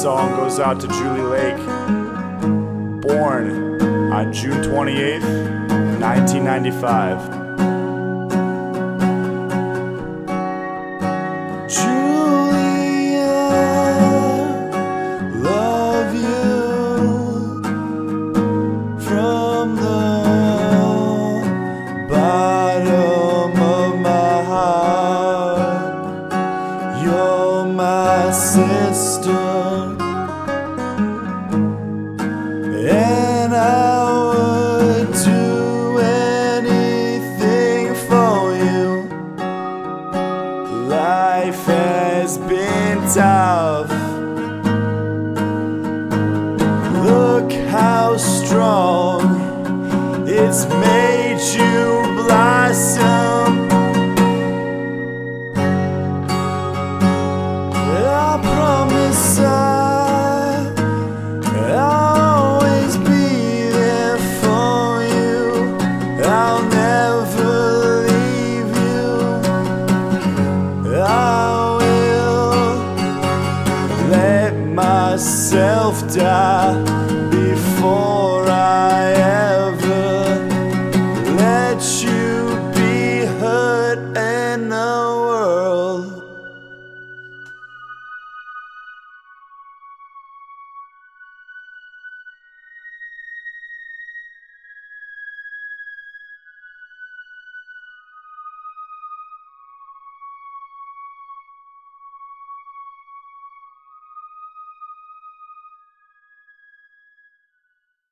song goes out to Julie Lake, born on June 28th, 1995. You're my sister, and I would do anything for you. Life has been tough. Look how strong it's made myself die before I ever let you be hurt